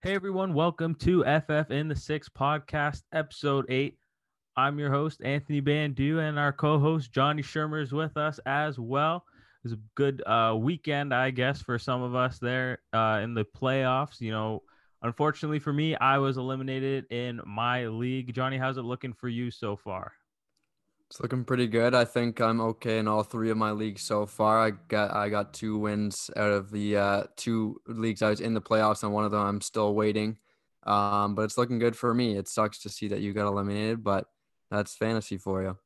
Hey everyone, welcome to FF in the Six podcast, episode eight. I'm your host, Anthony Bandu, and our co-host Johnny Shermer is with us as well. It was a good uh, weekend, I guess, for some of us there uh, in the playoffs. You know, unfortunately for me, I was eliminated in my league. Johnny, how's it looking for you so far? It's looking pretty good. I think I'm okay in all three of my leagues so far. I got I got two wins out of the uh, two leagues I was in the playoffs, and one of them I'm still waiting. Um, but it's looking good for me. It sucks to see that you got eliminated, but that's fantasy for you.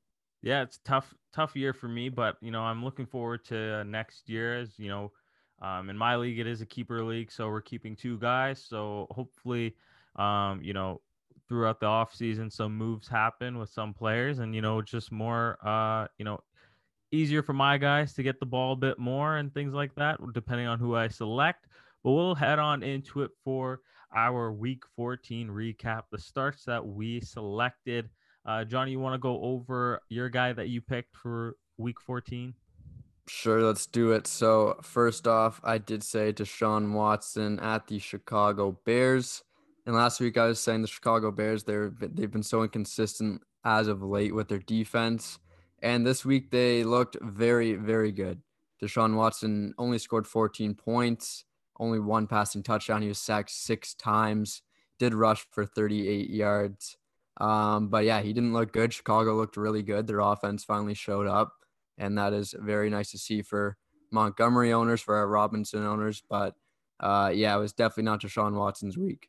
Yeah, it's tough tough year for me, but you know I'm looking forward to next year. As you know, um, in my league it is a keeper league, so we're keeping two guys. So hopefully, um, you know throughout the offseason some moves happen with some players and you know just more uh you know easier for my guys to get the ball a bit more and things like that depending on who I select but we'll head on into it for our week 14 recap the starts that we selected uh Johnny you want to go over your guy that you picked for week 14 Sure, let's do it. So, first off, I did say Deshaun Watson at the Chicago Bears. And last week I was saying the Chicago Bears they're they've been so inconsistent as of late with their defense, and this week they looked very very good. Deshaun Watson only scored 14 points, only one passing touchdown. He was sacked six times, did rush for 38 yards. Um, but yeah, he didn't look good. Chicago looked really good. Their offense finally showed up, and that is very nice to see for Montgomery owners, for our Robinson owners. But uh, yeah, it was definitely not Deshaun Watson's week.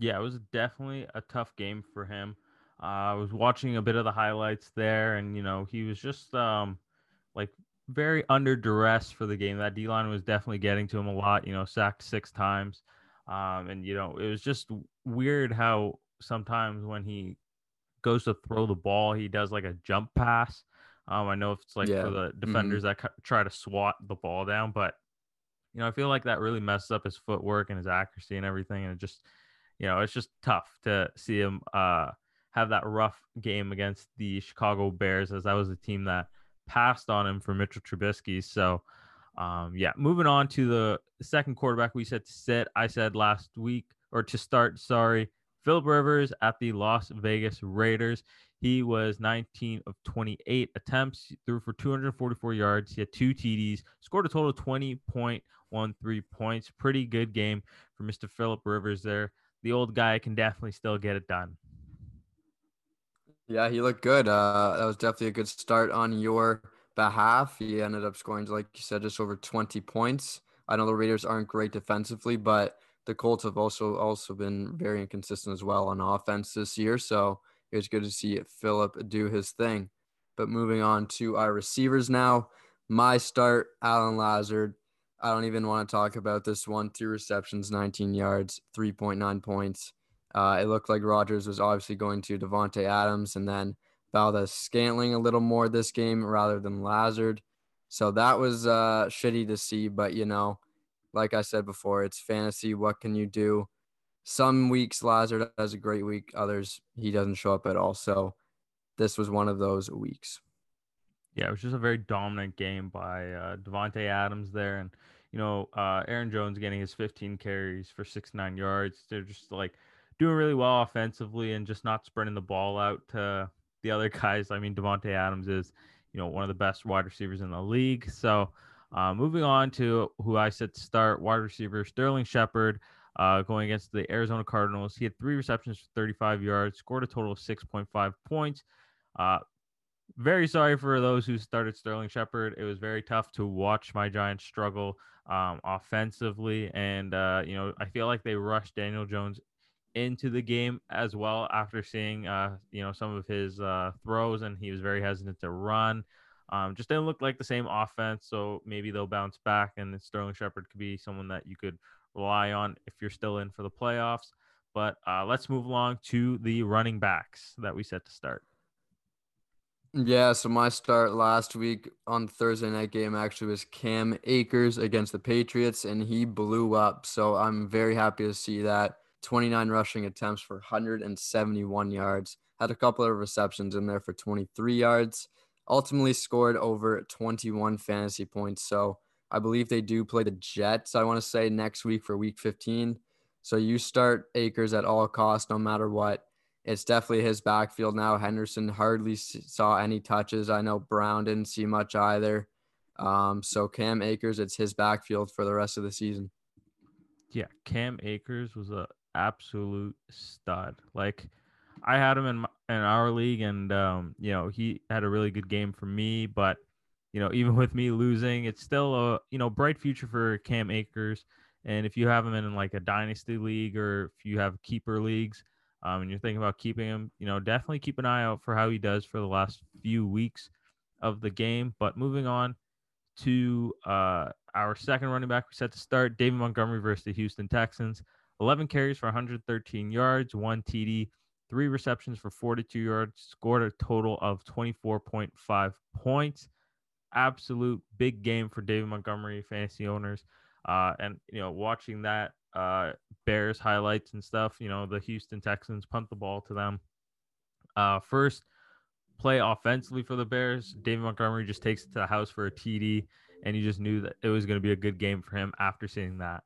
Yeah, it was definitely a tough game for him. Uh, I was watching a bit of the highlights there, and you know he was just um, like very under duress for the game. That D line was definitely getting to him a lot. You know, sacked six times, um, and you know it was just weird how sometimes when he goes to throw the ball, he does like a jump pass. Um, I know if it's like yeah. for the mm-hmm. defenders mm-hmm. that try to swat the ball down, but you know I feel like that really messes up his footwork and his accuracy and everything, and it just you know, it's just tough to see him uh, have that rough game against the Chicago Bears, as that was a team that passed on him for Mitchell Trubisky. So, um, yeah, moving on to the second quarterback we said to sit. I said last week or to start, sorry, Philip Rivers at the Las Vegas Raiders. He was 19 of 28 attempts, threw for 244 yards. He had two TDs, scored a total of 20.13 points. Pretty good game for Mr. Philip Rivers there the old guy can definitely still get it done. Yeah, he looked good. Uh, that was definitely a good start on your behalf. He ended up scoring, like you said, just over 20 points. I know the Raiders aren't great defensively, but the Colts have also also been very inconsistent as well on offense this year. So it was good to see Philip do his thing. But moving on to our receivers now. My start, Allen Lazard, I don't even want to talk about this one. Two receptions, 19 yards, 3.9 points. Uh, it looked like Rodgers was obviously going to Davante Adams and then Valdes Scantling a little more this game rather than Lazard. So that was uh, shitty to see. But, you know, like I said before, it's fantasy. What can you do? Some weeks Lazard has a great week, others he doesn't show up at all. So this was one of those weeks. Yeah, it was just a very dominant game by uh, Davante Adams there, and you know uh, Aaron Jones getting his 15 carries for 69 yards. They're just like doing really well offensively and just not spreading the ball out to the other guys. I mean, Davante Adams is you know one of the best wide receivers in the league. So uh, moving on to who I said to start, wide receiver Sterling Shepard. Uh, going against the Arizona Cardinals, he had three receptions for 35 yards, scored a total of 6.5 points. Uh, very sorry for those who started Sterling Shepard. It was very tough to watch my Giants struggle um, offensively, and uh, you know I feel like they rushed Daniel Jones into the game as well after seeing uh, you know some of his uh, throws, and he was very hesitant to run. Um, just didn't look like the same offense, so maybe they'll bounce back, and Sterling Shepard could be someone that you could rely on if you're still in for the playoffs. But uh, let's move along to the running backs that we set to start. Yeah, so my start last week on Thursday night game actually was Cam Akers against the Patriots, and he blew up. So I'm very happy to see that. 29 rushing attempts for 171 yards. Had a couple of receptions in there for 23 yards. Ultimately scored over 21 fantasy points. So I believe they do play the Jets, I want to say, next week for week 15. So you start Akers at all costs, no matter what. It's definitely his backfield now. Henderson hardly saw any touches. I know Brown didn't see much either. Um, so Cam Akers, it's his backfield for the rest of the season. Yeah, Cam Akers was a absolute stud. Like I had him in my, in our league, and um, you know he had a really good game for me. But you know, even with me losing, it's still a you know bright future for Cam Akers. And if you have him in like a dynasty league or if you have keeper leagues, um, and you're thinking about keeping him, you know, definitely keep an eye out for how he does for the last few weeks of the game. But moving on to uh, our second running back, we set to start David Montgomery versus the Houston Texans. 11 carries for 113 yards, one TD, three receptions for 42 yards, scored a total of 24.5 points. Absolute big game for David Montgomery fantasy owners. Uh, and, you know, watching that uh, Bears highlights and stuff, you know, the Houston Texans punt the ball to them. Uh, first play offensively for the Bears, David Montgomery just takes it to the house for a TD, and you just knew that it was going to be a good game for him after seeing that.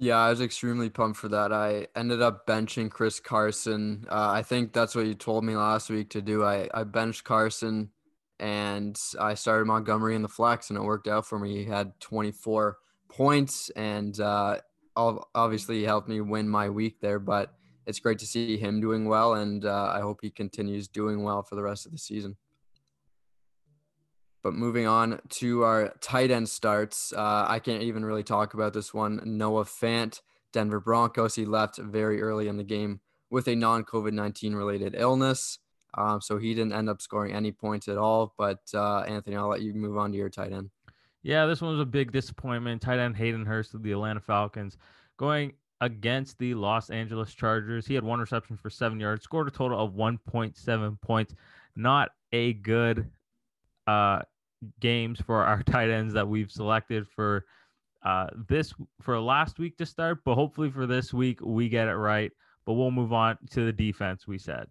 Yeah, I was extremely pumped for that. I ended up benching Chris Carson. Uh, I think that's what you told me last week to do. I, I benched Carson and I started Montgomery in the flex, and it worked out for me. He had 24 points, and uh, obviously he helped me win my week there. But it's great to see him doing well, and uh, I hope he continues doing well for the rest of the season. But moving on to our tight end starts, uh, I can't even really talk about this one. Noah Fant, Denver Broncos, he left very early in the game with a non COVID 19 related illness. Um, so he didn't end up scoring any points at all. But uh, Anthony, I'll let you move on to your tight end. Yeah, this one was a big disappointment. Tight end Hayden Hurst of the Atlanta Falcons going against the Los Angeles Chargers. He had one reception for seven yards, scored a total of 1.7 points. Not a good uh, games for our tight ends that we've selected for uh, this for last week to start, but hopefully for this week we get it right. But we'll move on to the defense. We said.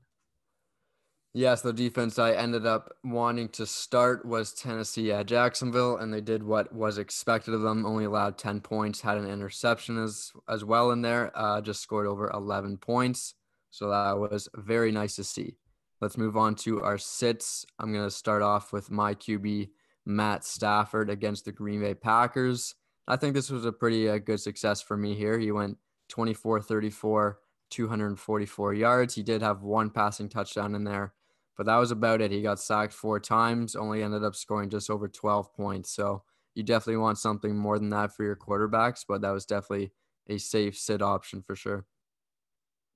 Yes, the defense I ended up wanting to start was Tennessee at Jacksonville, and they did what was expected of them. Only allowed 10 points, had an interception as as well in there. Uh, just scored over 11 points, so that was very nice to see. Let's move on to our sits. I'm gonna start off with my QB Matt Stafford against the Green Bay Packers. I think this was a pretty uh, good success for me here. He went 24 34, 244 yards. He did have one passing touchdown in there, but that was about it. He got sacked four times, only ended up scoring just over 12 points. So you definitely want something more than that for your quarterbacks, but that was definitely a safe sit option for sure.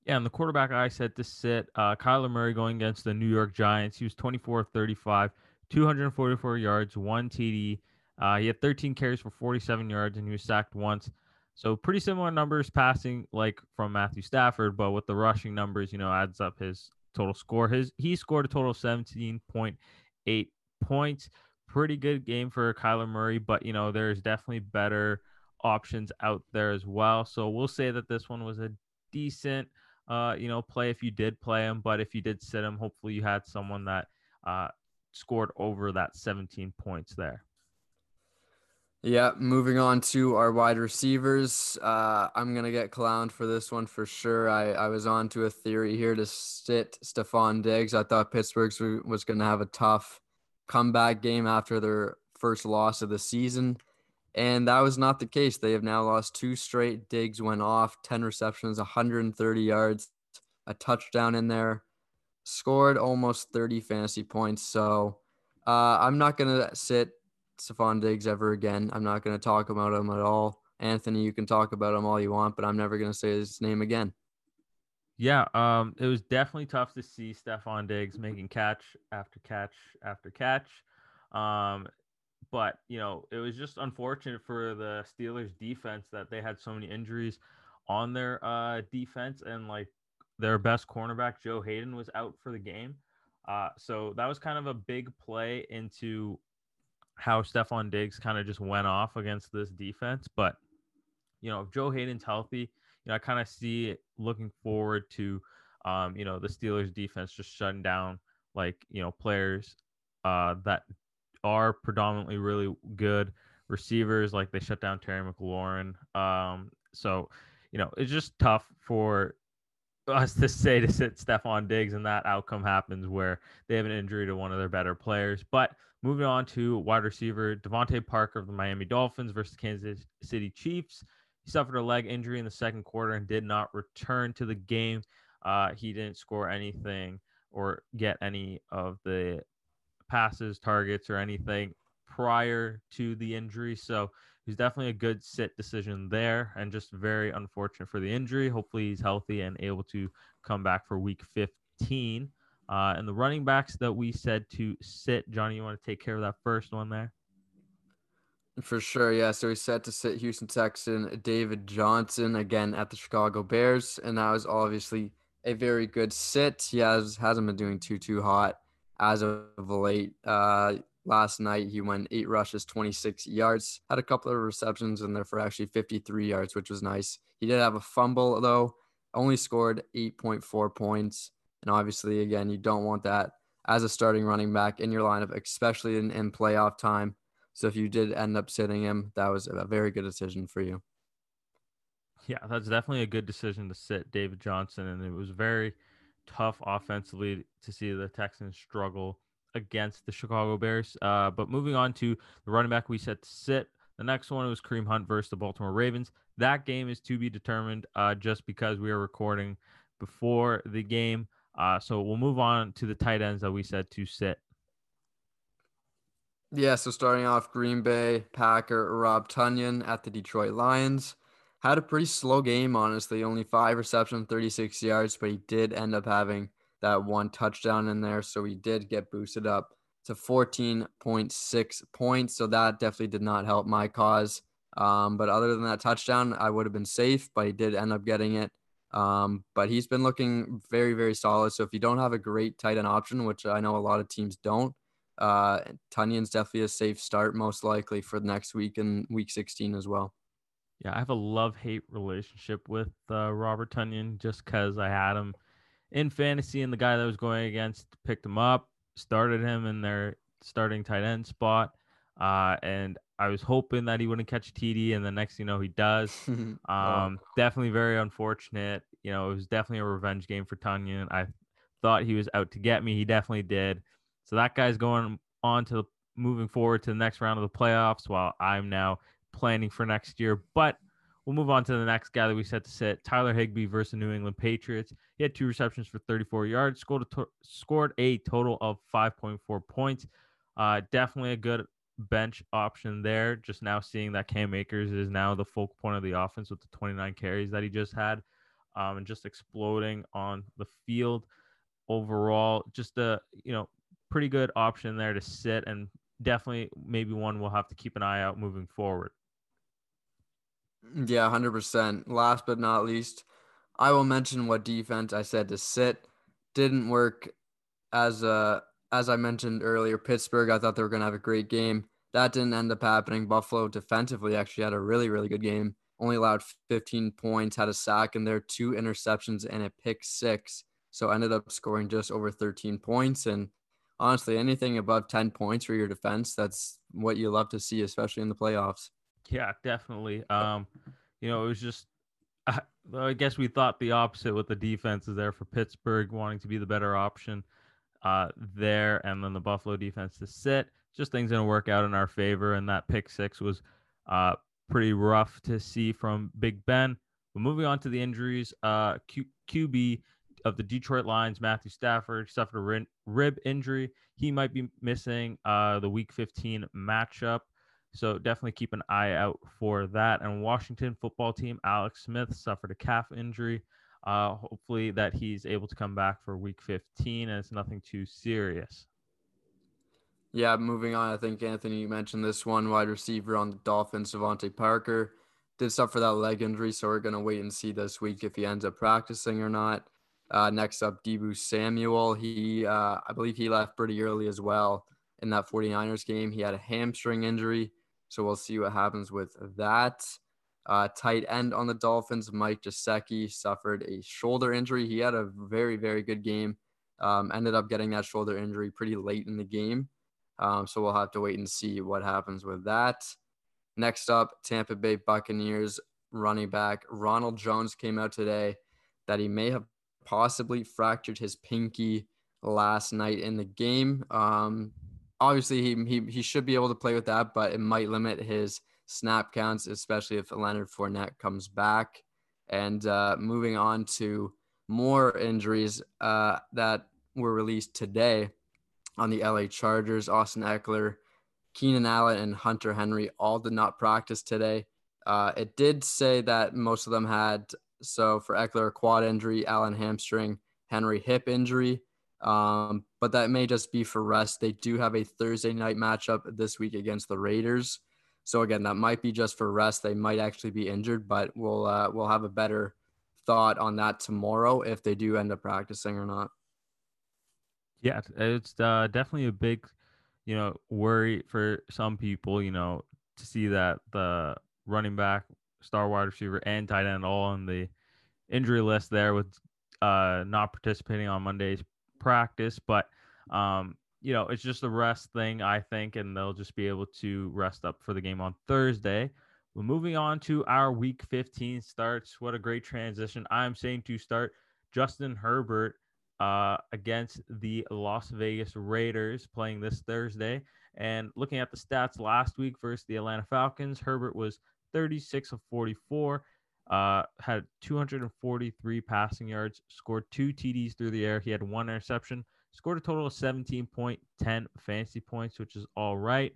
Yeah, and the quarterback I said to sit, uh, Kyler Murray going against the New York Giants. He was 24 35, 244 yards, one TD. Uh, he had 13 carries for 47 yards, and he was sacked once. So pretty similar numbers passing like from Matthew Stafford, but with the rushing numbers, you know, adds up his total score. His he scored a total of 17.8 points. Pretty good game for Kyler Murray, but you know, there's definitely better options out there as well. So we'll say that this one was a decent uh, you know, play if you did play him, but if you did sit him, hopefully you had someone that uh scored over that 17 points there. Yeah, moving on to our wide receivers. Uh, I'm gonna get clowned for this one for sure. I, I was on to a theory here to sit Stefon Diggs. I thought Pittsburgh was gonna have a tough comeback game after their first loss of the season, and that was not the case. They have now lost two straight. Diggs went off, 10 receptions, 130 yards, a touchdown in there scored almost 30 fantasy points. So uh, I'm not to sit Stefon Diggs ever again. I'm not going to talk about him at all. Anthony, you can talk about him all you want, but I'm never going to say his name again. Yeah, um, it was definitely tough to see Stefon Diggs making catch after catch after catch. Um, but you know, it was just unfortunate for the Steelers defense that they had so many injuries on their uh defense and like their best cornerback, Joe Haden, was out for the game. Uh, so that was kind of a big play into how Stefon Diggs kind of just went off against this defense. But, you know, if Joe Haden's healthy, you know, I kind of see it looking forward to, um, you know, the Steelers defense just shutting down like, you know, players uh, that are predominantly really good receivers. Like they shut down Terry McLaurin. Um, so, you know, it's just tough for us to say to sit Stefon Diggs and that outcome happens where they have an injury to one of their better players. But moving on to wide receiver DeVante Parker of the Miami Dolphins versus Kansas City Chiefs. He suffered a leg injury in the second quarter and did not return to the game. Uh, he didn't score anything or get any of the passes, targets, or anything prior to the injury. So he's definitely a good sit decision there and just very unfortunate for the injury. Hopefully he's healthy and able to come back for week 15. Uh, and the running backs that we said to sit, Johnny, you want to take care of that first one there? For sure, yeah. So we set to sit Houston Texan David Johnson again at the Chicago Bears, and that was obviously a very good sit. He has hasn't been doing too too hot as of late. Uh, last night he went eight rushes, 26 yards, had a couple of receptions in there for actually 53 yards, which was nice. He did have a fumble though, only scored 8.4 points, and obviously again you don't want that as a starting running back in your lineup, especially in, in playoff time. So if you did end up sitting him, that was a very good decision for you. Yeah, that's definitely a good decision to sit David Johnson, and it was very tough offensively to see the Texans struggle against the Chicago Bears. Uh, but moving on to the running back we set to sit. The next one was Kareem Hunt versus the Baltimore Ravens. That game is to be determined uh, just because we are recording before the game. Uh, so we'll move on to the tight ends that we said to sit. Yeah, so starting off Green Bay Packer Rob Tonyan at the Detroit Lions had a pretty slow game, honestly. Only five receptions, 36 yards, but he did end up having that one touchdown in there. So he did get boosted up to 14.6 points. So that definitely did not help my cause. Um, but other than that touchdown, I would have been safe, but he did end up getting it. Um, but he's been looking very, very solid. So if you don't have a great tight end option, which I know a lot of teams don't, uh, Tonyan's definitely a safe start, most likely for next week and week 16 as well. Yeah, I have a love hate relationship with uh, Robert Tonyan just because I had him in fantasy and the guy that was going against picked him up, started him in their starting tight end spot. Uh, and I was hoping that he wouldn't catch a TD, and the next you know he does. Oh. Um, oh. Definitely very unfortunate. You know, it was definitely a revenge game for Tonyan. I thought he was out to get me. He definitely did. So that guy's going on to moving forward to the next round of the playoffs while I'm now planning for next year. But we'll move on to the next guy that we set to sit Tyler Higbee versus New England Patriots. He had two receptions for 34 yards, scored a, to- scored a total of 5.4 points. Uh, definitely a good bench option there. Just now seeing that Cam Akers is now the focal point of the offense with the 29 carries that he just had um, and just exploding on the field overall. Just a, you know, pretty good option there to sit and definitely maybe one we'll have to keep an eye out moving forward. Yeah, 100%. Last but not least, I will mention what defense I said to sit didn't work as uh as I mentioned earlier, Pittsburgh, I thought they were going to have a great game. That didn't end up happening. Buffalo defensively actually had a really, really good game. Only allowed 15 points, had a sack in there, two interceptions, and a pick six. So ended up scoring just over 13 points. And honestly, anything above 10 points for your defense, that's what you love to see, especially in the playoffs. Yeah, definitely. Um, you know, it was just, I, I guess we thought the opposite with the defense is there for Pittsburgh wanting to be the better option uh, there, and then the Buffalo defense to sit. Just things didn't work out in our favor, and that pick six was uh, pretty rough to see from Big Ben. But moving on to the injuries, uh, Q- QB of the Detroit Lions, Matthew Stafford suffered a rib injury. He might be missing uh, the Week 15 matchup. So definitely keep an eye out for that. And Washington football team, Alex Smith suffered a calf injury. Uh, hopefully that he's able to come back for Week 15 and it's nothing too serious. Yeah, moving on. I think Anthony you mentioned this one wide receiver on the Dolphins, DeVante Parker, did suffer that leg injury. So we're gonna wait and see this week if he ends up practicing or not. Uh, next up, Deebo Samuel. He, uh, I believe he left pretty early as well in that 49ers game. He had a hamstring injury, so we'll see what happens with that. Uh, tight end on the Dolphins, Mike Gesicki suffered a shoulder injury. He had a very, very good game. Um, ended up getting that shoulder injury pretty late in the game. Um, so we'll have to wait and see what happens with that. Next up, Tampa Bay Buccaneers running back Ronald Jones came out today that he may have possibly fractured his pinky last night in the game. Um, obviously, he, he he should be able to play with that, but it might limit his snap counts, especially if Leonard Fournette comes back. And uh, moving on to more injuries uh, that were released today on the LA Chargers, Austin Ekeler, Keenan Allen, and Hunter Henry all did not practice today. Uh, it did say that most of them had, so for Ekeler, quad injury, Allen hamstring, Henry hip injury. Um, but that may just be for rest. They do have a Thursday night matchup this week against the Raiders. So again, that might be just for rest. They might actually be injured, but we'll uh, we'll have a better thought on that tomorrow if they do end up practicing or not. Yeah, it's uh, definitely a big, you know, worry for some people. You know, to see that the running back, star wide receiver, and tight end all on the injury list there with uh, not participating on Monday's practice, but um, you know, it's just a rest thing, I think, and they'll just be able to rest up for the game on Thursday. We're moving on to our week 15 starts. What a great transition. I'm saying to start Justin Herbert uh, against the Las Vegas Raiders playing this Thursday. And looking at the stats last week versus the Atlanta Falcons, Herbert was 36 of 44, uh, had 243 passing yards, scored two TDs through the air. He had one interception, scored a total of 17.10 fantasy points, which is all right.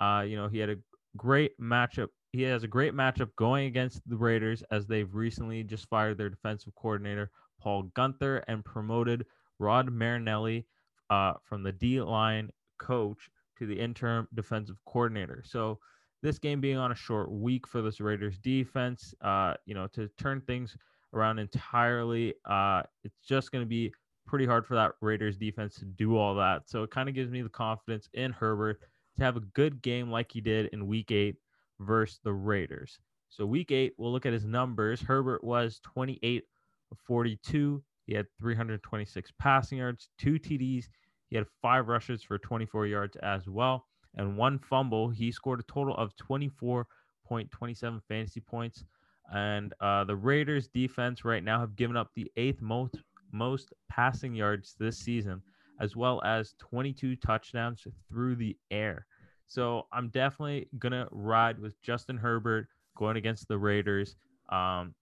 Uh, you know, he had a great matchup. He has a great matchup going against the Raiders as they've recently just fired their defensive coordinator, Paul Guenther, and promoted Rod Marinelli uh, from the D line coach to the interim defensive coordinator. So, this game being on a short week for this Raiders defense, uh, you know, to turn things around entirely, uh, it's just going to be pretty hard for that Raiders defense to do all that. So it kind of gives me the confidence in Herbert to have a good game like he did in week eight versus the Raiders. So week eight, we'll look at his numbers. Herbert was 28 of 42. He had 326 passing yards, two TDs. He had five rushes for 24 yards as well and one fumble. He scored a total of 24.27 fantasy points. And uh, the Raiders defense right now have given up the eighth most most passing yards this season, as well as 22 touchdowns through the air. So I'm definitely gonna ride with Justin Herbert going against the Raiders. Um,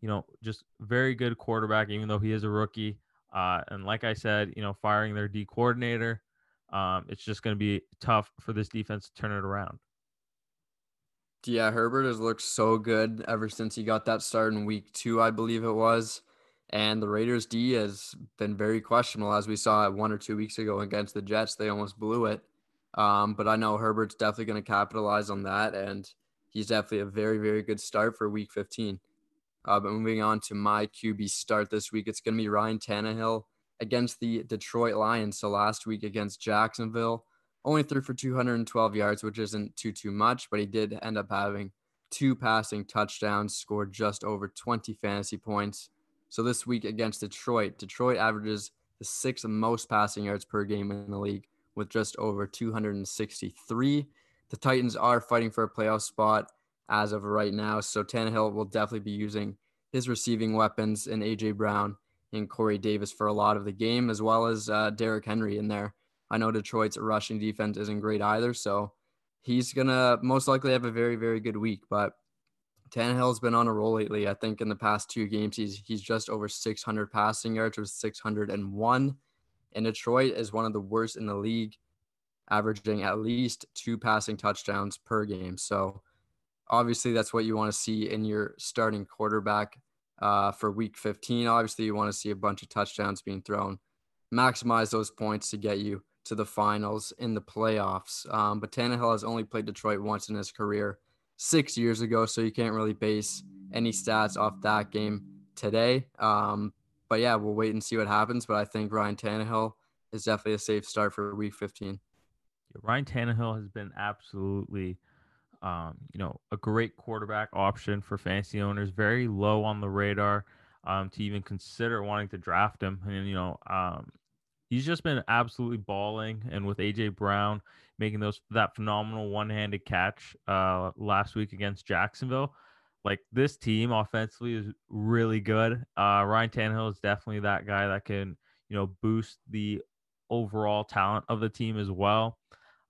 you know, just very good quarterback, even though he is a rookie. Uh, and like I said, you know, firing their D coordinator, um, it's just going to be tough for this defense to turn it around. Yeah, Herbert has looked so good ever since he got that start in week two, I believe it was. And the Raiders D has been very questionable, as we saw one or two weeks ago against the Jets. They almost blew it. Um, but I know Herbert's definitely going to capitalize on that. And he's definitely a very, very good start for week 15. Uh, but moving on to my QB start this week, it's going to be Ryan Tannehill against the Detroit Lions. So last week against Jacksonville, only threw for 212 yards, which isn't too too much, but he did end up having two passing touchdowns, scored just over 20 fantasy points. So this week against Detroit, Detroit averages the sixth most passing yards per game in the league with just over 263. The Titans are fighting for a playoff spot as of right now, so Tannehill will definitely be using his receiving weapons and AJ Brown and Corey Davis for a lot of the game, as well as uh, Derrick Henry in there. I know Detroit's rushing defense isn't great either, so he's gonna most likely have a very very good week. But Tannehill's been on a roll lately. I think in the past two games he's he's just over 600 passing yards with 601. And Detroit is one of the worst in the league, averaging at least two passing touchdowns per game. So obviously that's what you want to see in your starting quarterback uh, for week 15. Obviously, you want to see a bunch of touchdowns being thrown, maximize those points to get you to the finals in the playoffs. Um, but Tannehill has only played Detroit once in his career, six years ago, so you can't really base any stats off that game today. Um, but yeah, we'll wait and see what happens. But I think Ryan Tannehill is definitely a safe start for week 15. Ryan Tannehill has been absolutely um, you know, a great quarterback option for fantasy owners, very low on the radar um, to even consider wanting to draft him. And, you know, um, he's just been absolutely balling. And with AJ Brown making those that phenomenal one handed catch uh, last week against Jacksonville, like this team offensively is really good. Uh, Ryan Tannehill is definitely that guy that can, you know, boost the overall talent of the team as well.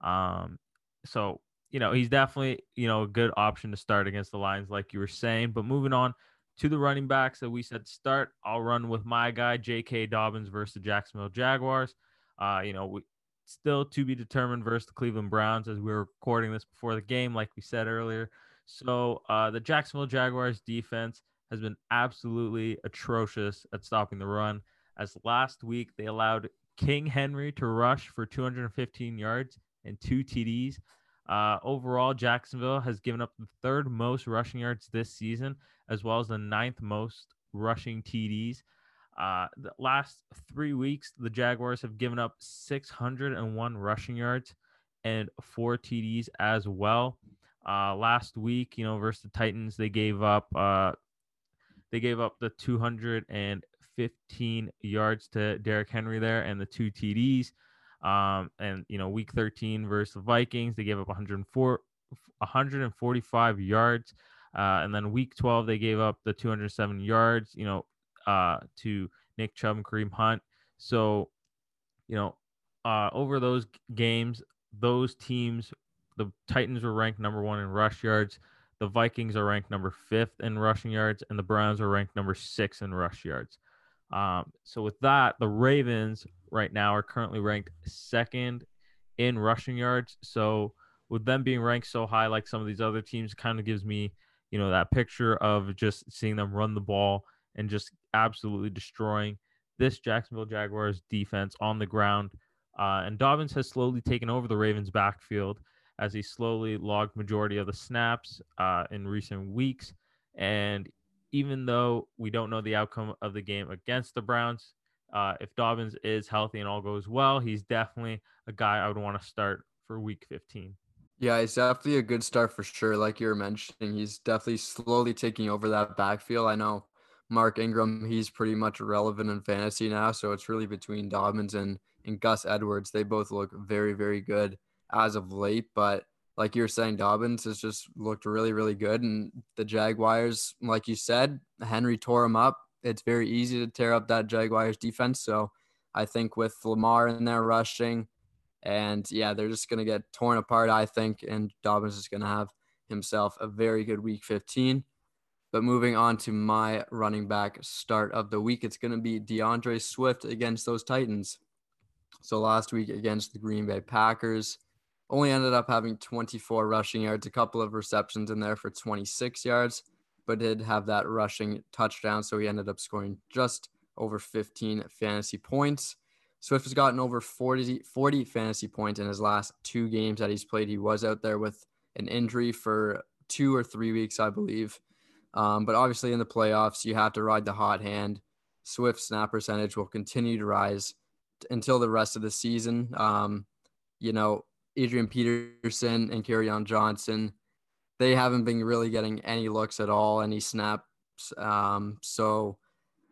Um, so you know he's definitely you know a good option to start against the Lions, like you were saying. But moving on to the running backs that we said start, I'll run with my guy J.K. Dobbins versus the Jacksonville Jaguars. Uh, you know, we still to be determined versus the Cleveland Browns as we were recording this before the game, like we said earlier. So uh, the Jacksonville Jaguars defense has been absolutely atrocious at stopping the run. As last week they allowed King Henry to rush for 215 yards and two TDs. Uh, overall, Jacksonville has given up the third most rushing yards this season, as well as the ninth most rushing TDs. Uh, the last three weeks, the Jaguars have given up 601 rushing yards and four TDs as well. Uh, last week, you know, versus the Titans, they gave up uh, they gave up the 215 yards to Derrick Henry there and the two TDs. Um, and you know, week 13 versus the Vikings, they gave up 104, 145 yards. Uh, and then week 12, they gave up the 207 yards, you know, uh, to Nick Chubb and Kareem Hunt. So, you know, uh, over those games, those teams, the Titans were ranked number one in rush yards. The Vikings are ranked number fifth in rushing yards, and the Browns are ranked number six in rush yards. Um, so with that, the Ravens right now are currently ranked second in rushing yards. So with them being ranked so high, like some of these other teams, kind of gives me, you know, that picture of just seeing them run the ball and just absolutely destroying this Jacksonville Jaguars defense on the ground. Uh, and Dobbins has slowly taken over the Ravens' backfield as he slowly logged majority of the snaps uh, in recent weeks. And even though we don't know the outcome of the game against the Browns, uh, if Dobbins is healthy and all goes well, he's definitely a guy I would want to start for Week 15. Yeah, he's definitely a good start for sure. Like you were mentioning, he's definitely slowly taking over that backfield. I know Mark Ingram, he's pretty much relevant in fantasy now, so it's really between Dobbins and and Gus Edwards. They both look very, very good as of late, but like you were saying, Dobbins has just looked really, really good. And the Jaguars, like you said, Henry tore him up. It's very easy to tear up that Jaguars defense. So I think with Lamar in there rushing, and yeah, they're just going to get torn apart, I think. And Dobbins is going to have himself a very good week 15. But moving on to my running back start of the week, it's going to be DeAndre Swift against those Titans. So last week against the Green Bay Packers, only ended up having 24 rushing yards, a couple of receptions in there for 26 yards, but did have that rushing touchdown. So he ended up scoring just over 15 fantasy points. Swift has gotten over 40, 40 fantasy points in his last two games that he's played. He was out there with an injury for two or three weeks, I believe. Um, but obviously, in the playoffs, you have to ride the hot hand. Swift snap percentage will continue to rise until the rest of the season. Um, you know, Adrian Peterson and Kerryon Johnson, they haven't been really getting any looks at all, any snaps. Um, so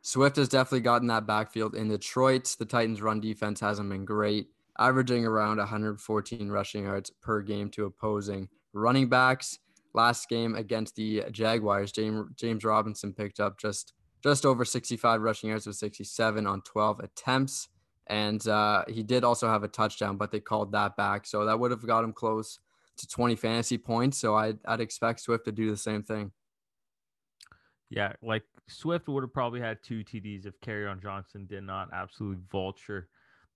Swift has definitely gotten that backfield in Detroit. The Titans' run defense hasn't been great, averaging around 114 rushing yards per game to opposing running backs. Last game against the Jaguars, James, James Robinson picked up just just over 65 rushing yards with 67 on 12 attempts. And uh, he did also have a touchdown, but they called that back. So that would have got him close to 20 fantasy points. So I'd, I'd expect Swift to do the same thing. Yeah, like Swift would have probably had two TDs if Kerryon Johnson did not absolutely vulture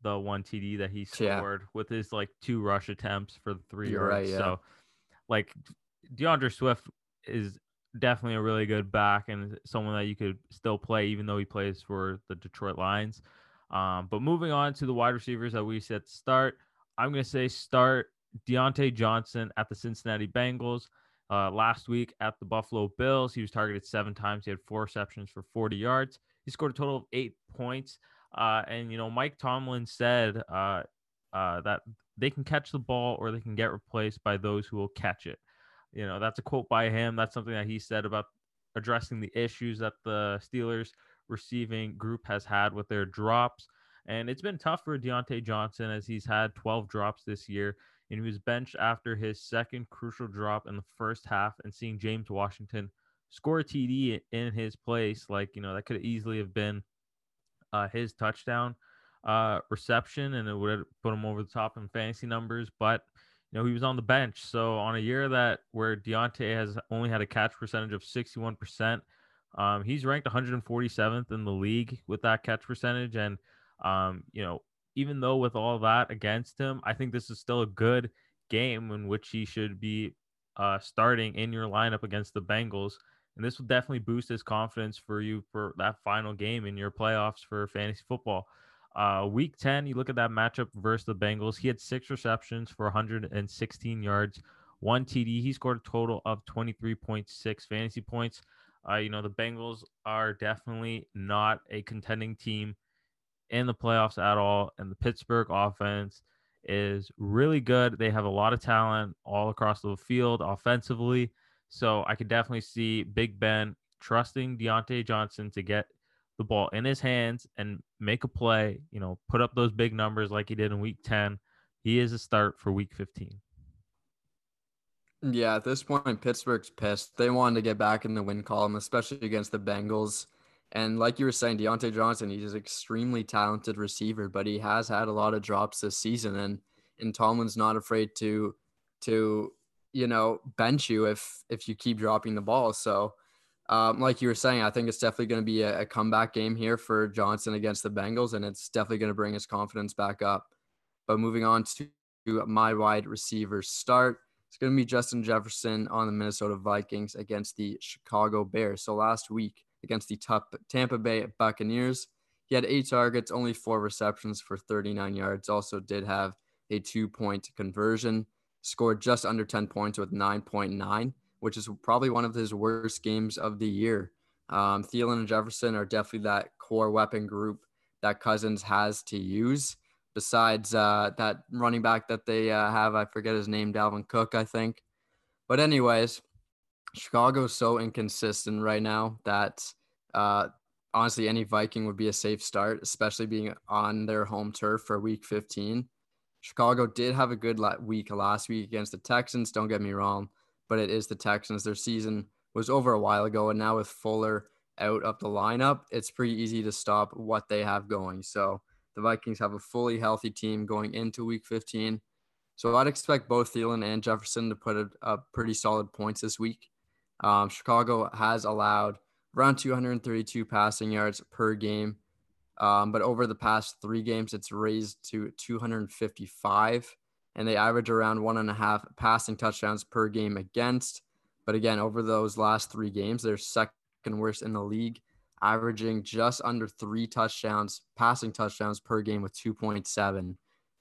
the one TD that he scored yeah. with his like two rush attempts for the 3 You're yards. Right, yeah. So, like DeAndre Swift is definitely a really good back and someone that you could still play even though he plays for the Detroit Lions. Um, but moving on to the wide receivers that we said start, I'm going to say start Diontae Johnson at the Cincinnati Bengals. Uh, last week at the Buffalo Bills, he was targeted seven times. He had four receptions for 40 yards. He scored a total of eight points. Uh, and, you know, Mike Tomlin said uh, uh that they can catch the ball or they can get replaced by those who will catch it. You know, that's a quote by him. That's something that he said about addressing the issues that the Steelers receiving group has had with their drops. And it's been tough for Diontae Johnson as he's had 12 drops this year. And he was benched after his second crucial drop in the first half and seeing James Washington score a TD in his place. Like, you know, that could easily have been uh, his touchdown uh, reception and it would have put him over the top in fantasy numbers. But, you know, he was on the bench. So on a year that where Diontae has only had a catch percentage of 61%, um, he's ranked 147th in the league with that catch percentage. And, um, you know, even though with all that against him, I think this is still a good game in which he should be uh, starting in your lineup against the Bengals. And this will definitely boost his confidence for you for that final game in your playoffs for fantasy football. Uh, week 10, you look at that matchup versus the Bengals. He had six receptions for 116 yards, one TD. He scored a total of 23.6 fantasy points. Uh, you know, the Bengals are definitely not a contending team in the playoffs at all. And the Pittsburgh offense is really good. They have a lot of talent all across the field offensively. So I could definitely see Big Ben trusting Diontae Johnson to get the ball in his hands and make a play, you know, put up those big numbers like he did in week 10. He is a start for week 15. Yeah, at this point, Pittsburgh's pissed. They wanted to get back in the win column, especially against the Bengals. And like you were saying, Diontae Johnson, he's an extremely talented receiver, but he has had a lot of drops this season. And and Tomlin's not afraid to to you know bench you if if you keep dropping the ball. So um, like you were saying, I think it's definitely going to be a, a, comeback game here for Johnson against the Bengals, and it's definitely going to bring his confidence back up. But moving on to my wide receiver start, it's going to be Justin Jefferson on the Minnesota Vikings against the Chicago Bears. So last week, against the Tampa Bay Buccaneers. He had eight targets, only four receptions for 39 yards. Also, did have a two point conversion, scored just under 10 points with 9.9, which is probably one of his worst games of the year. Um, Thielen and Jefferson are definitely that core weapon group that Cousins has to use. Besides uh, that running back that they uh, have, I forget his name, Dalvin Cook, I think. But, anyways, Chicago's so inconsistent right now that uh, honestly, any Viking would be a safe start, especially being on their home turf for week 15. Chicago did have a good week last week against the Texans. Don't get me wrong, but it is the Texans. Their season was over a while ago, and now with Fuller out of the lineup, it's pretty easy to stop what they have going. So the Vikings have a fully healthy team going into week 15. So I'd expect both Thielen and Jefferson to put up pretty solid points this week. Um, Chicago has allowed around 232 passing yards per game. Um, but over the past three games, it's raised to 255, and they average around one and a half passing touchdowns per game against. But again, over those last three games, they're second worst in the league, averaging just under three touchdowns, passing touchdowns per game with 2.7,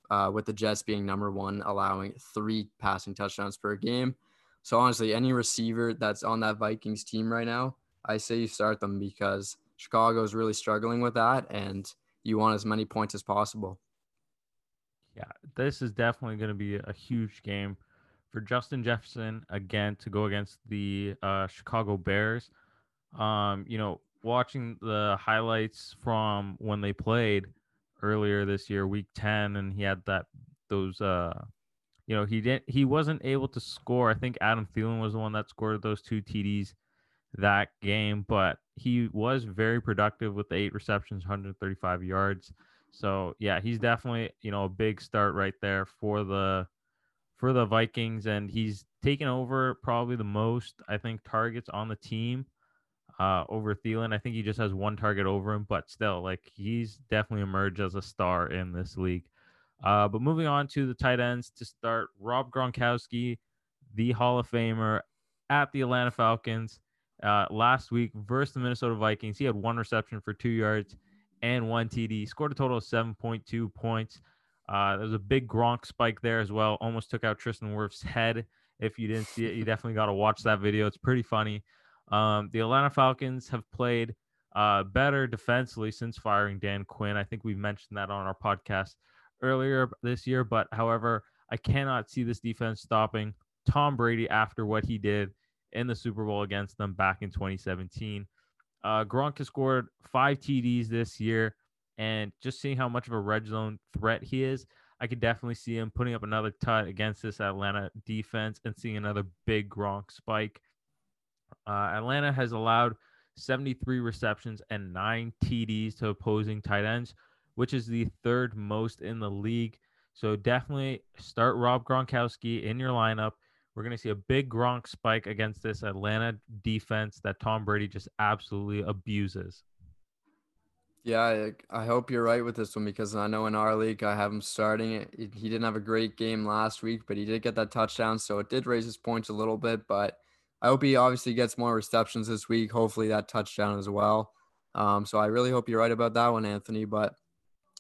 uh, with the Jets being number one, allowing three passing touchdowns per game. So honestly, any receiver that's on that Vikings team right now, I say you start them because Chicago is really struggling with that, and you want as many points as possible. Yeah, this is definitely going to be a huge game for Justin Jefferson again to go against the uh, Chicago Bears. Um, you know, watching the highlights from when they played earlier this year, Week Ten, and he had that those uh you know, he didn't he wasn't able to score. I think Adam Thielen was the one that scored those two TDs that game, but he was very productive with eight receptions, 135 yards. So yeah, he's definitely, you know, a big start right there for the for the Vikings and he's taken over probably the most, I think, targets on the team uh, over Thielen. I think he just has one target over him, but still, like he's definitely emerged as a star in this league. Uh, but moving on to the tight ends to start, Rob Gronkowski, the Hall of Famer at the Atlanta Falcons uh, last week versus the Minnesota Vikings. He had one reception for two yards and one TD. Scored a total of 7.2 points. Uh, there was a big Gronk spike there as well. Almost took out Tristan Wirfs' head. If you didn't see it, you definitely got to watch that video. It's pretty funny. Um, the Atlanta Falcons have played uh, better defensively since firing Dan Quinn. I think we've mentioned that on our podcast earlier this year. But however, I cannot see this defense stopping Tom Brady after what he did in the Super Bowl against them back in 2017. Uh, Gronk has scored five TDs this year, and just seeing how much of a red zone threat he is, I could definitely see him putting up another tut against this Atlanta defense and seeing another big Gronk spike. Uh, Atlanta has allowed 73 receptions and nine TDs to opposing tight ends, which is the third most in the league. So definitely start Rob Gronkowski in your lineup. We're going to see a big Gronk spike against this Atlanta defense that Tom Brady just absolutely abuses. Yeah, I, I hope you're right with this one because I know in our league I have him starting. He didn't have a great game last week, but he did get that touchdown, so it did raise his points a little bit. But I hope he obviously gets more receptions this week. Hopefully that touchdown as well. Um, so I really hope you're right about that one, Anthony. But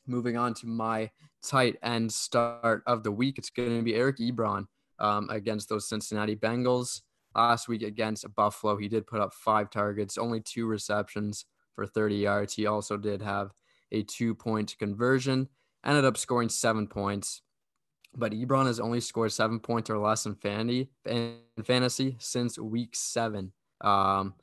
moving on to my tight end start of the week, it's going to be Eric Ebron um, against those Cincinnati Bengals. Last week against Buffalo, he did put up five targets, only two receptions for 30 yards. He also did have a two point conversion, ended up scoring seven points. But Ebron has only scored seven points or less in fantasy, in fantasy since week seven. Um,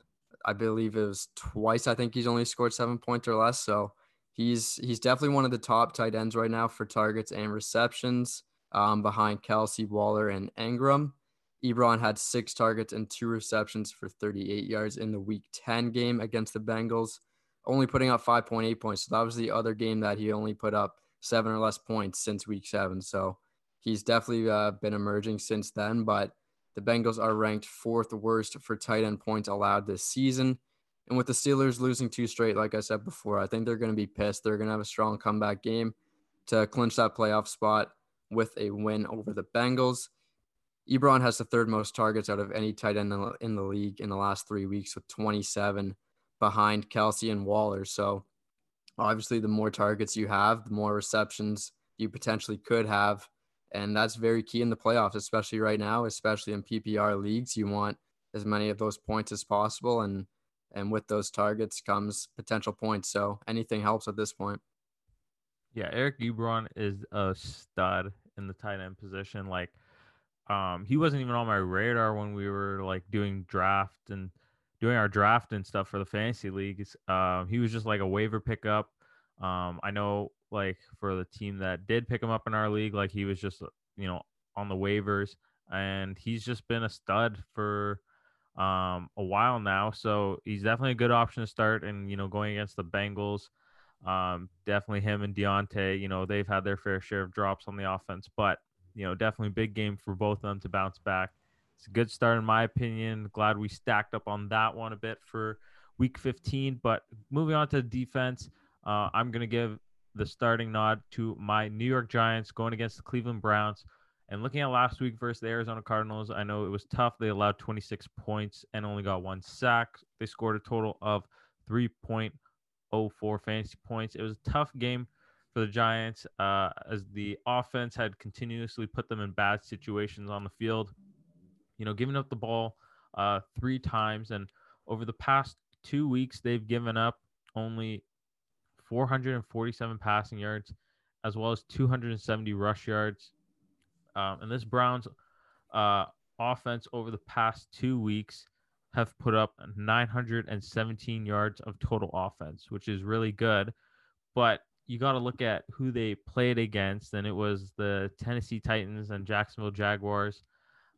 I believe it was twice. I think he's only scored seven points or less. So he's he's definitely one of the top tight ends right now for targets and receptions, um, behind Kelce, Waller, and Engram. Ebron had six targets and two receptions for 38 yards in the Week 10 game against the Bengals, only putting up 5.8 points. So that was the other game that he only put up seven or less points since Week 7. So he's definitely uh, been emerging since then. But the Bengals are ranked fourth worst for tight end points allowed this season. And with the Steelers losing two straight, like I said before, I think they're going to be pissed. They're going to have a strong comeback game to clinch that playoff spot with a win over the Bengals. Ebron has the third most targets out of any tight end in the league in the last three weeks with 27 behind Kelce and Waller. So obviously, the more targets you have, the more receptions you potentially could have. And that's very key in the playoffs, especially right now, especially in PPR leagues. You want as many of those points as possible. And and with those targets comes potential points. So anything helps at this point. Yeah, Eric Ebron is a stud in the tight end position. Like um, he wasn't even on my radar when we were like doing draft and doing our draft and stuff for the fantasy leagues. Um, he was just like a waiver pickup. Um, I know like for the team that did pick him up in our league, like he was just you know on the waivers, and he's just been a stud for um, a while now. So he's definitely a good option to start. And you know, going against the Bengals, um, definitely him and Diontae. You know, they've had their fair share of drops on the offense, but you know, definitely big game for both of them to bounce back. It's a good start in my opinion. Glad we stacked up on that one a bit for week 15. But moving on to defense, uh, I'm going to give the starting nod to my New York Giants going against the Cleveland Browns. And looking at last week versus the Arizona Cardinals, I know it was tough. They allowed 26 points and only got one sack. They scored a total of 3.04 fantasy points. It was a tough game for the Giants uh, as the offense had continuously put them in bad situations on the field. You know, giving up the ball uh, three times, and over the past two weeks, they've given up only 447 passing yards, as well as 270 rush yards. Um, and this Browns uh, offense over the past two weeks have put up 917 yards of total offense, which is really good. But you got to look at who they played against, and it was the Tennessee Titans and Jacksonville Jaguars.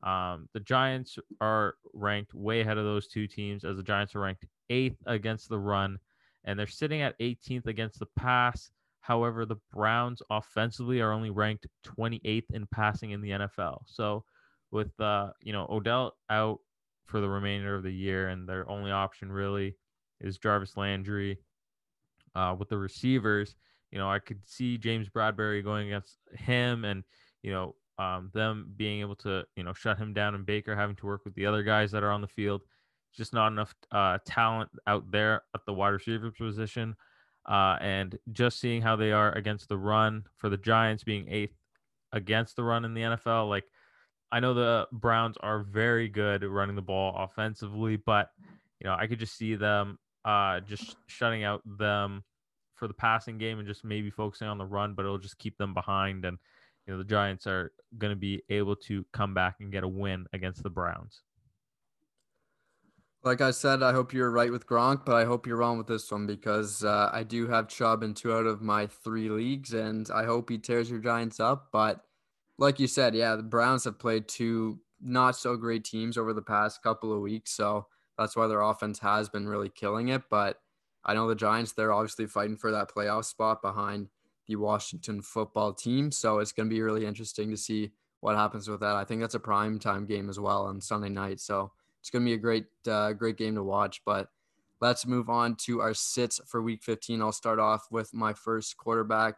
Um, the Giants are ranked way ahead of those two teams, as the Giants are ranked eighth against the run, and they're sitting at 18th against the pass. However, the Browns offensively are only ranked 28th in passing in the NFL. So, with uh, you know Odell out for the remainder of the year, and their only option really is Jarvis Landry. Uh, with the receivers, you know, I could see James Bradberry going against him and, you know, um, them being able to, you know, shut him down and Baker having to work with the other guys that are on the field. Just not enough uh, talent out there at the wide receiver position. Uh, and just seeing how they are against the run for the Giants being eighth against the run in the NFL. Like, I know the Browns are very good running the ball offensively, but, you know, I could just see them uh, just shutting out them for the passing game and just maybe focusing on the run, but it'll just keep them behind. And you know the Giants are going to be able to come back and get a win against the Browns. Like I said, I hope you're right with Gronk, but I hope you're wrong with this one because uh, I do have Chubb in two out of my three leagues, and I hope he tears your Giants up. But like you said, yeah, the Browns have played two not so great teams over the past couple of weeks, so That's why their offense has been really killing it. But I know the Giants, they're obviously fighting for that playoff spot behind the Washington football team. So it's going to be really interesting to see what happens with that. I think that's a prime time game as well on Sunday night. So it's going to be a great, uh, great game to watch. But let's move on to our sits for week 15. I'll start off with my first quarterback,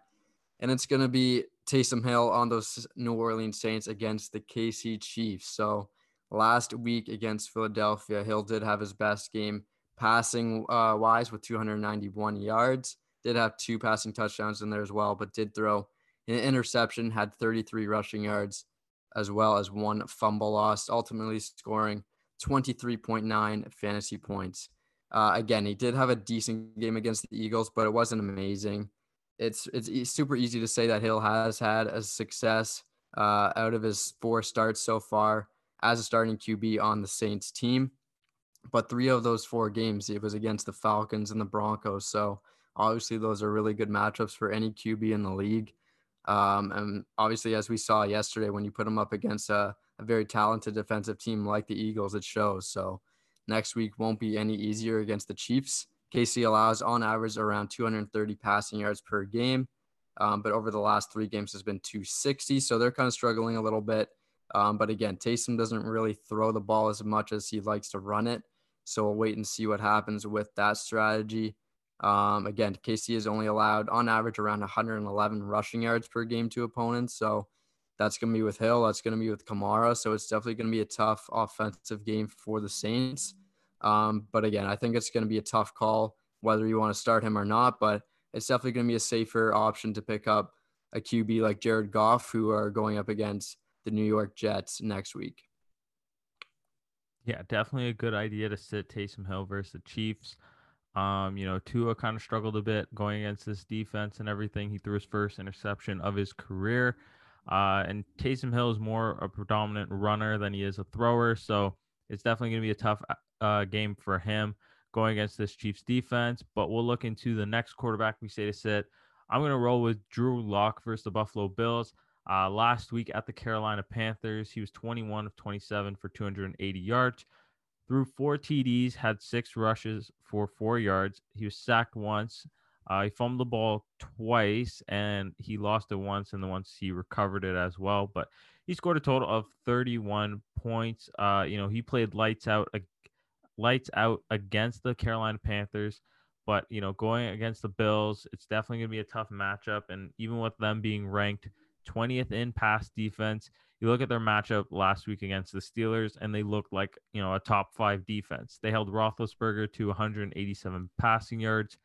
and it's going to be Taysom Hill on those New Orleans Saints against the KC Chiefs. So last week against Philadelphia, Hill did have his best game passing uh, wise with 291 yards. Did have two passing touchdowns in there as well, but did throw an interception, had 33 rushing yards, as well as one fumble lost, ultimately scoring 23.9 fantasy points. Uh, again, he did have a decent game against the Eagles, but it wasn't amazing. It's it's super easy to say that Hill has had a success uh, out of his four starts so far as a starting QB on the Saints team. But three of those four games, it was against the Falcons and the Broncos. So obviously, those are really good matchups for any QB in the league. Um, and obviously, as we saw yesterday, when you put them up against a, a very talented defensive team like the Eagles, it shows. So next week won't be any easier against the Chiefs. KC allows on average around 230 passing yards per game. Um, but over the last three games has been 260. So they're kind of struggling a little bit. Um, but again, Taysom doesn't really throw the ball as much as he likes to run it. So we'll wait and see what happens with that strategy. Um, again, KC is only allowed on average around 111 rushing yards per game to opponents. So that's going to be with Hill. That's going to be with Kamara. So it's definitely going to be a tough offensive game for the Saints. Um, but again, I think it's going to be a tough call whether you want to start him or not. But it's definitely going to be a safer option to pick up a QB like Jared Goff, who are going up against the New York Jets next week. Yeah, definitely a good idea to sit Taysom Hill versus the Chiefs. Um, you know, Tua kind of struggled a bit going against this defense and everything. He threw his first interception of his career. Uh, and Taysom Hill is more a predominant runner than he is a thrower. So it's definitely going to be a tough uh, game for him going against this Chiefs defense. But we'll look into the next quarterback we say to sit. I'm going to roll with Drew Lock versus the Buffalo Bills. Uh, last week at the Carolina Panthers, he was 21 of 27 for 280 yards, threw four TDs, had six rushes for four yards. He was sacked once. Uh, he fumbled the ball twice and he lost it once, and the once he recovered it as well. But he scored a total of 31 points. Uh, you know, he played lights out, uh, lights out against the Carolina Panthers. But you know, going against the Bills, it's definitely going to be a tough matchup. And even with them being ranked 20th in pass defense. You look at their matchup last week against the Steelers, and they looked like you know a top five defense. They held Roethlisberger to 187 passing yards.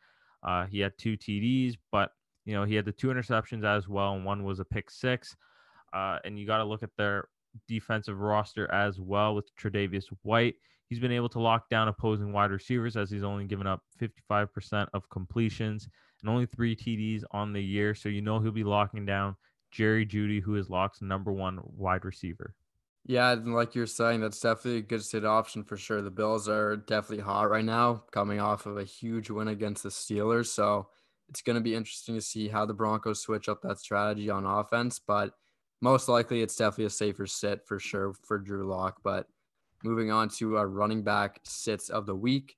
Uh, he had two TDs, but you know he had the two interceptions as well, and one was a pick six. Uh, and you got to look at their defensive roster as well with Tre'Davious White. He's been able to lock down opposing wide receivers as he's only given up 55% of completions and only three TDs on the year. So you know he'll be locking down Jerry Jeudy, who is Lock's number one wide receiver. Yeah, and like you're saying, that's definitely a good sit option for sure. The Bills are definitely hot right now, coming off of a huge win against the Steelers. So it's going to be interesting to see how the Broncos switch up that strategy on offense. But most likely, it's definitely a safer sit for sure for Drew Lock. But moving on to our running back sits of the week.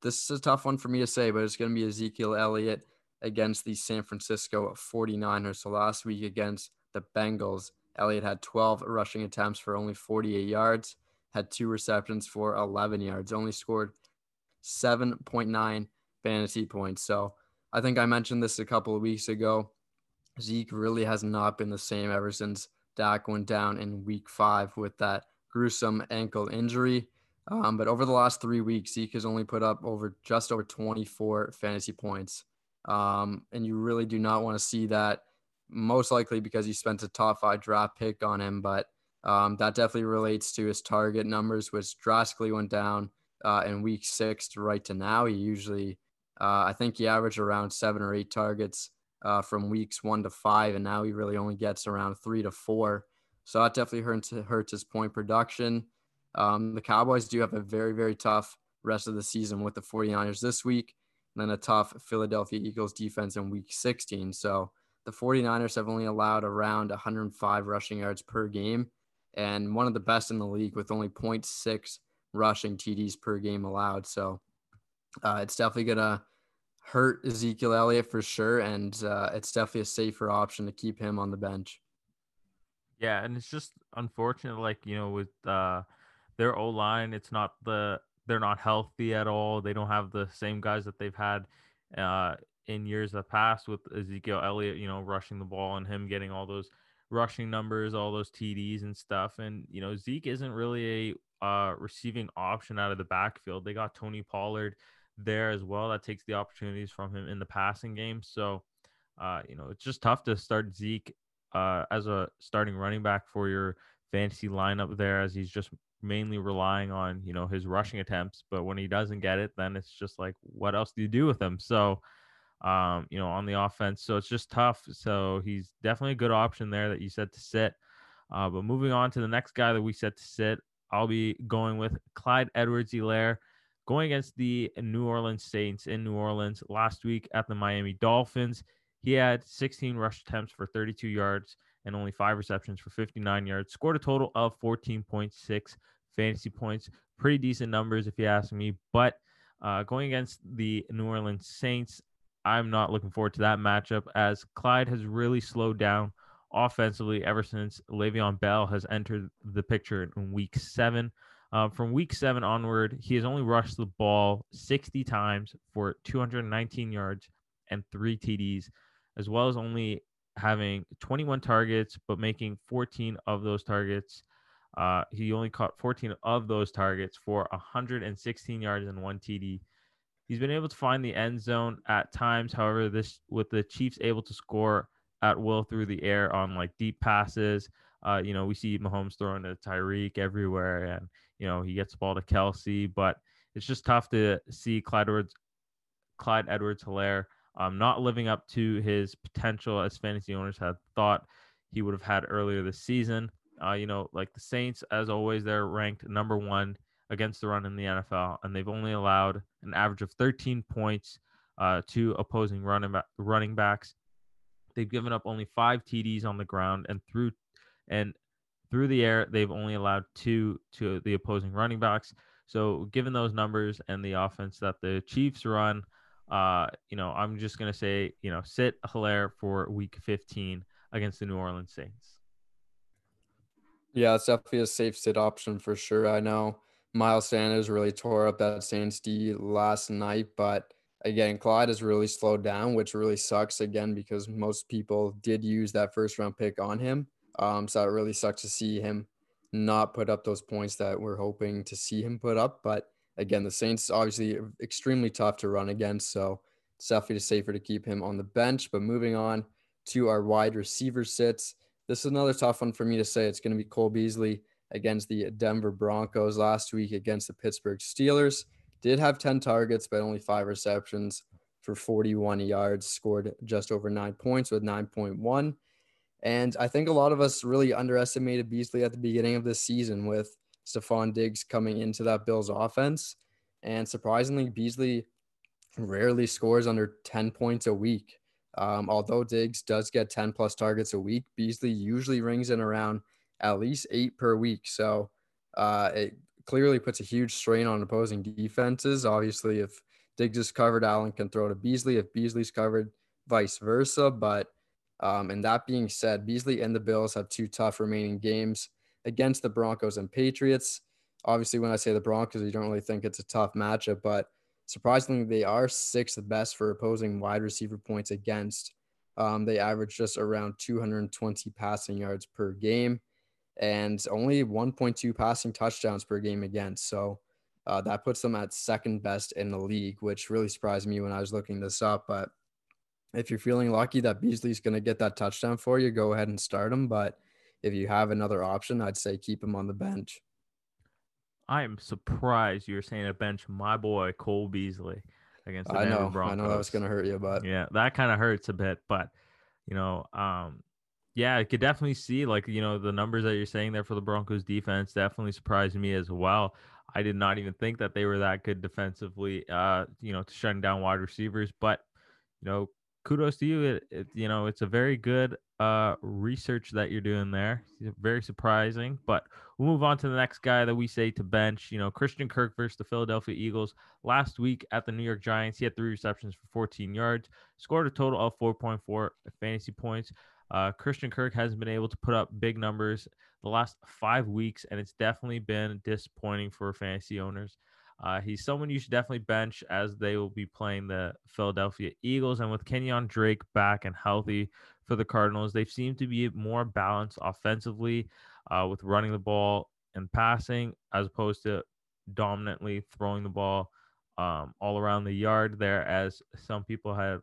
This is a tough one for me to say, but it's going to be Ezekiel Elliott against the San Francisco 49ers. So last week against the Bengals, Elliott had 12 rushing attempts for only 48 yards, had two receptions for 11 yards, only scored 7.9 fantasy points. So I think I mentioned this a couple of weeks ago. Zeke really has not been the same ever since Dak went down in week five with that gruesome ankle injury. Um, but over the last three weeks, Zeke has only put up over just over 24 fantasy points. Um, and you really do not want to see that, most likely because you spent a top five draft pick on him. But um, that definitely relates to his target numbers, which drastically went down uh, in week six to right to now. He usually, uh, I think he averaged around seven or eight targets uh, from weeks one to five, and now he really only gets around three to four. So that definitely hurts, hurts his point production. Um, the Cowboys do have a very, very tough rest of the season with the 49ers this week and then a tough Philadelphia Eagles defense in week 16. So the 49ers have only allowed around 105 rushing yards per game and one of the best in the league with only 0.6 rushing TDs per game allowed. So uh, it's definitely gonna hurt Ezekiel Elliott for sure, and uh, it's definitely a safer option to keep him on the bench. Yeah, and it's just unfortunate, like you know, with uh, their O line, it's not the they're not healthy at all. They don't have the same guys that they've had uh, in years that past with Ezekiel Elliott, you know, rushing the ball and him getting all those rushing numbers, all those TDs and stuff. And you know, Zeke isn't really a uh, receiving option out of the backfield. They got Tony Pollard there as well. That takes the opportunities from him in the passing game. So, uh, you know, it's just tough to start Zeke uh, as a starting running back for your fantasy lineup there, as he's just mainly relying on you know his rushing attempts. But when he doesn't get it, then it's just like, what else do you do with him? So, um, you know, on the offense, so it's just tough. So he's definitely a good option there that you said to sit. Uh, but moving on to the next guy that we said to sit, I'll be going with Clyde Edwards-Helaire going against the New Orleans Saints in New Orleans last week at the Miami Dolphins. He had 16 rush attempts for 32 yards and only five receptions for 59 yards. Scored a total of 14.6 fantasy points. Pretty decent numbers, if you ask me. But uh, going against the New Orleans Saints, I'm not looking forward to that matchup as Clyde has really slowed down offensively ever since Le'Veon Bell has entered the picture in week seven. Uh, from week seven onward, he has only rushed the ball 60 times for 219 yards and three TDs, as well as only having 21 targets, but making 14 of those targets. Uh, he only caught 14 of those targets for 116 yards and one TD. He's been able to find the end zone at times. However, this with the Chiefs able to score at will through the air on like deep passes. Uh, you know, we see Mahomes throwing to Tyreek everywhere, and you know, he gets the ball to Kelce, but it's just tough to see Clyde Edwards, Clyde Edwards-Helaire um, not living up to his potential as fantasy owners had thought he would have had earlier this season. Uh, you know, like the Saints, as always, they're ranked number one against the run in the NFL, and they've only allowed an average of 13 points uh, to opposing running running backs. They've given up only five TDs on the ground, and through and through the air, they've only allowed two to the opposing running backs. So, given those numbers and the offense that the Chiefs run, uh, you know, I'm just gonna say, you know, sit Helaire for Week 15 against the New Orleans Saints. Yeah, it's definitely a safe sit option for sure. I know Miles Sanders really tore up that Saints D last night, but again, Clyde has really slowed down, which really sucks again because most people did use that first round pick on him. Um, so it really sucks to see him not put up those points that we're hoping to see him put up. But again, the Saints obviously extremely tough to run against, so it's definitely safer to keep him on the bench. But moving on to our wide receiver sits, this is another tough one for me to say. It's going to be Cole Beasley against the Denver Broncos last week against the Pittsburgh Steelers. Did have 10 targets, but only five receptions for 41 yards, scored just over nine points with 9.1. And I think a lot of us really underestimated Beasley at the beginning of this season with Stefon Diggs coming into that Bills offense. And surprisingly, Beasley rarely scores under 10 points a week. Um, although Diggs does get 10 plus targets a week, Beasley usually rings in around at least eight per week. So uh, it clearly puts a huge strain on opposing defenses. Obviously, if Diggs is covered, Allen can throw to Beasley. If Beasley's covered, vice versa. But um, and that being said, Beasley and the Bills have two tough remaining games against the Broncos and Patriots. Obviously, when I say the Broncos, you don't really think it's a tough matchup, but surprisingly, they are sixth best for opposing wide receiver points against. Um, they average just around 220 passing yards per game and only 1.2 passing touchdowns per game against. So uh, that puts them at second best in the league, which really surprised me when I was looking this up. But if you're feeling lucky that Beasley's going to get that touchdown for you, go ahead and start him. But if you have another option, I'd say keep him on the bench. I am surprised you're saying a bench my boy Cole Beasley against the I know, Broncos. I know that was going to hurt you, but yeah, that kind of hurts a bit. But you know, um, yeah, I could definitely see like you know the numbers that you're saying there for the Broncos defense definitely surprised me as well. I did not even think that they were that good defensively, uh, you know, to shutting down wide receivers. But you know, kudos to you. It, it, you know, it's a very good uh, research that you're doing there. Very surprising. But we'll move on to the next guy that we say to bench. You know, Christian Kirk versus the Philadelphia Eagles. Last week at the New York Giants, he had three receptions for 14 yards, scored a total of 4.4 fantasy points. Uh, Christian Kirk hasn't been able to put up big numbers the last five weeks, and it's definitely been disappointing for fantasy owners. Uh, he's someone you should definitely bench as they will be playing the Philadelphia Eagles. And with Kenyon Drake back and healthy for the Cardinals, they seem to be more balanced offensively uh, with running the ball and passing as opposed to dominantly throwing the ball um, all around the yard there, as some people have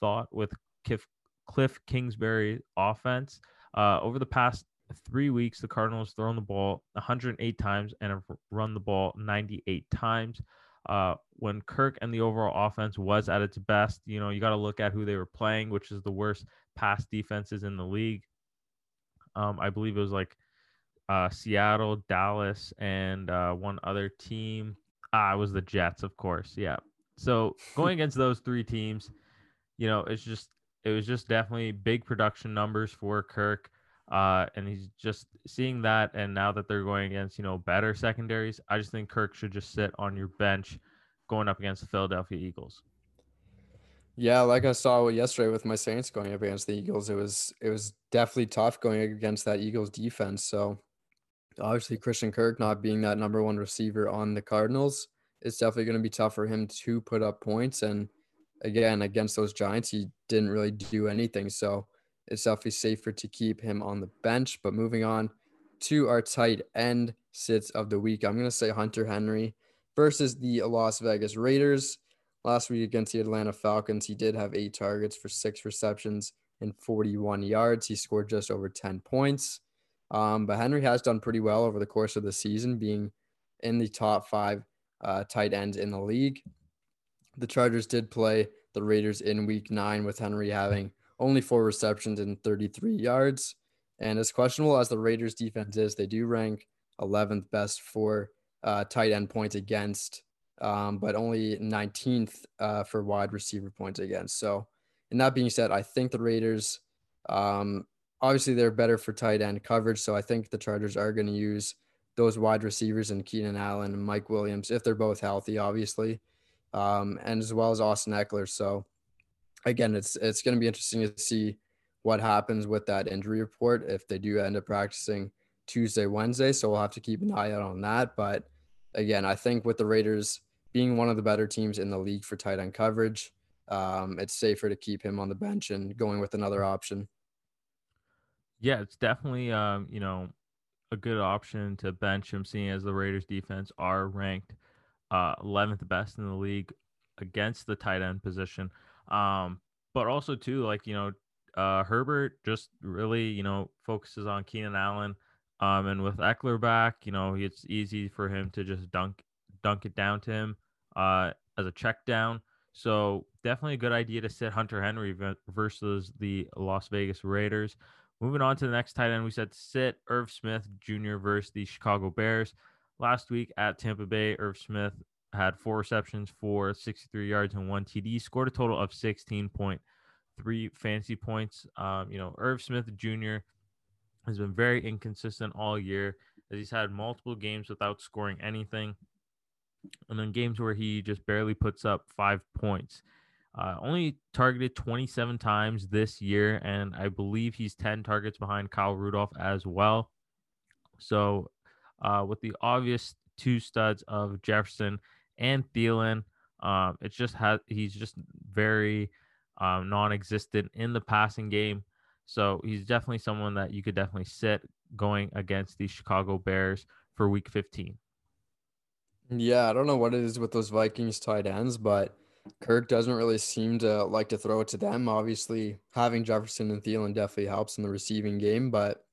thought with Cliff, Cliff Kingsbury offense. Uh, over the past three weeks, the Cardinals thrown the ball 108 times and have run the ball 98 times. Uh, when Kirk and the overall offense was at its best, you know, you got to look at who they were playing, which is the worst pass defenses in the league. Um, I believe it was like uh, Seattle, Dallas, and uh, one other team. Ah, it was the Jets, of course. Yeah. So going against those three teams, you know, it's just it was just definitely big production numbers for Kirk. Uh, and he's just seeing that. And now that they're going against, you know, better secondaries, I just think Kirk should just sit on your bench going up against the Philadelphia Eagles. Yeah, like I saw yesterday with my Saints going up against the Eagles, it was it was definitely tough going against that Eagles defense. So obviously Christian Kirk not being that number one receiver on the Cardinals, it's definitely going to be tough for him to put up points. And again, against those Giants, he didn't really do anything. So it's definitely safer to keep him on the bench. But moving on to our tight end sits of the week, I'm going to say Hunter Henry versus the Las Vegas Raiders. Last week against the Atlanta Falcons, he did have eight targets for six receptions and 41 yards. He scored just over 10 points. Um, but Henry has done pretty well over the course of the season, being in the top five uh, tight ends in the league. The Chargers did play the Raiders in week nine with Henry having only four receptions and 33 yards. And as questionable as the Raiders defense is, they do rank 11th best for uh, tight end points against, um, but only 19th uh, for wide receiver points against. So, and that being said, I think the Raiders, um, obviously, they're better for tight end coverage. So I think the Chargers are going to use those wide receivers and Keenan Allen and Mike Williams if they're both healthy, obviously, um, and as well as Austin Ekeler. So again, it's it's going to be interesting to see what happens with that injury report if they do end up practicing Tuesday, Wednesday. So we'll have to keep an eye out on that. But again, I think with the Raiders being one of the better teams in the league for tight end coverage, um, it's safer to keep him on the bench and going with another option. Yeah, it's definitely um, you know a good option to bench him, seeing as the Raiders defense are ranked uh, 11th best in the league against the tight end position. Um, but also too, like you know, uh, Herbert just really you know focuses on Keenan Allen. Um, and with Ekeler back, you know, it's easy for him to just dunk dunk it down to him uh, as a check down. So definitely a good idea to sit Hunter Henry versus the Las Vegas Raiders. Moving on to the next tight end, we said sit Irv Smith Jr. versus the Chicago Bears. Last week at Tampa Bay, Irv Smith had four receptions for 63 yards and one TD, scored a total of 16.3 fantasy points. Um, you know, Irv Smith Jr. has been very inconsistent all year as he's had multiple games without scoring anything. And then games where he just barely puts up five points. Uh, only targeted 27 times this year, and I believe he's 10 targets behind Kyle Rudolph as well. So, uh, with the obvious two studs of Jefferson and Thielen. Um, it's just has he's just very um, non-existent in the passing game. So he's definitely someone that you could definitely sit going against the Chicago Bears for Week 15. Yeah, I don't know what it is with those Vikings tight ends, but Kirk doesn't really seem to like to throw it to them. Obviously, having Jefferson and Thielen definitely helps in the receiving game, but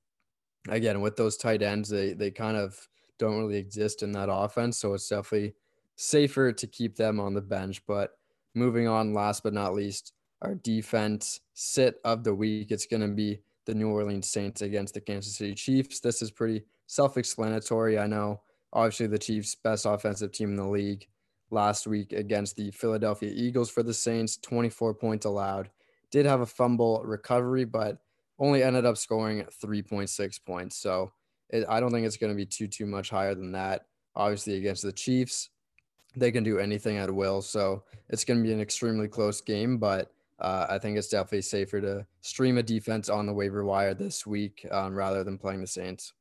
again, with those tight ends, they they kind of don't really exist in that offense. So it's definitely safer to keep them on the bench. But moving on, last but not least, our defense sit of the week. It's going to be the New Orleans Saints against the Kansas City Chiefs. This is pretty self explanatory. I know, obviously, the Chiefs' best offensive team in the league last week against the Philadelphia Eagles for the Saints, 24 points allowed, did have a fumble recovery, but only ended up scoring 3.6 points. So it, I don't think it's going to be too too much higher than that. Obviously, against the Chiefs, they can do anything at will. So it's going to be an extremely close game, but uh, I think it's definitely safer to stream a defense on the waiver wire this week um, rather than playing the Saints.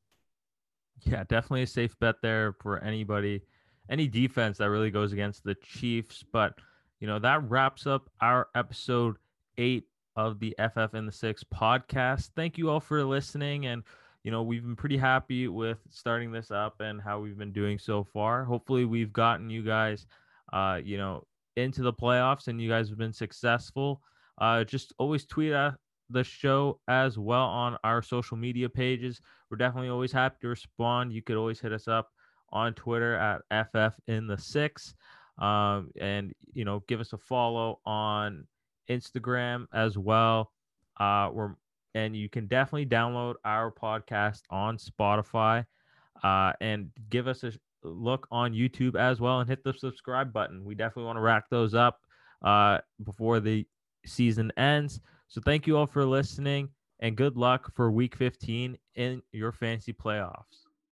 Yeah, definitely a safe bet there for anybody, any defense that really goes against the Chiefs. But, you know, that wraps up our episode eight of the FF in the Six podcast. Thank you all for listening. And, you know, we've been pretty happy with starting this up and how we've been doing so far. Hopefully, we've gotten you guys, uh, you know, into the playoffs and you guys have been successful. Uh, just always tweet at the show as well on our social media pages. We're definitely always happy to respond. You could always hit us up on Twitter at FF in the six. Um, and you know, give us a follow on Instagram as well. Uh, we're and you can definitely download our podcast on Spotify uh, and give us a look on YouTube as well and hit the subscribe button. We definitely want to rack those up uh, before the season ends. So thank you all for listening and good luck for week 15 in your fantasy playoffs.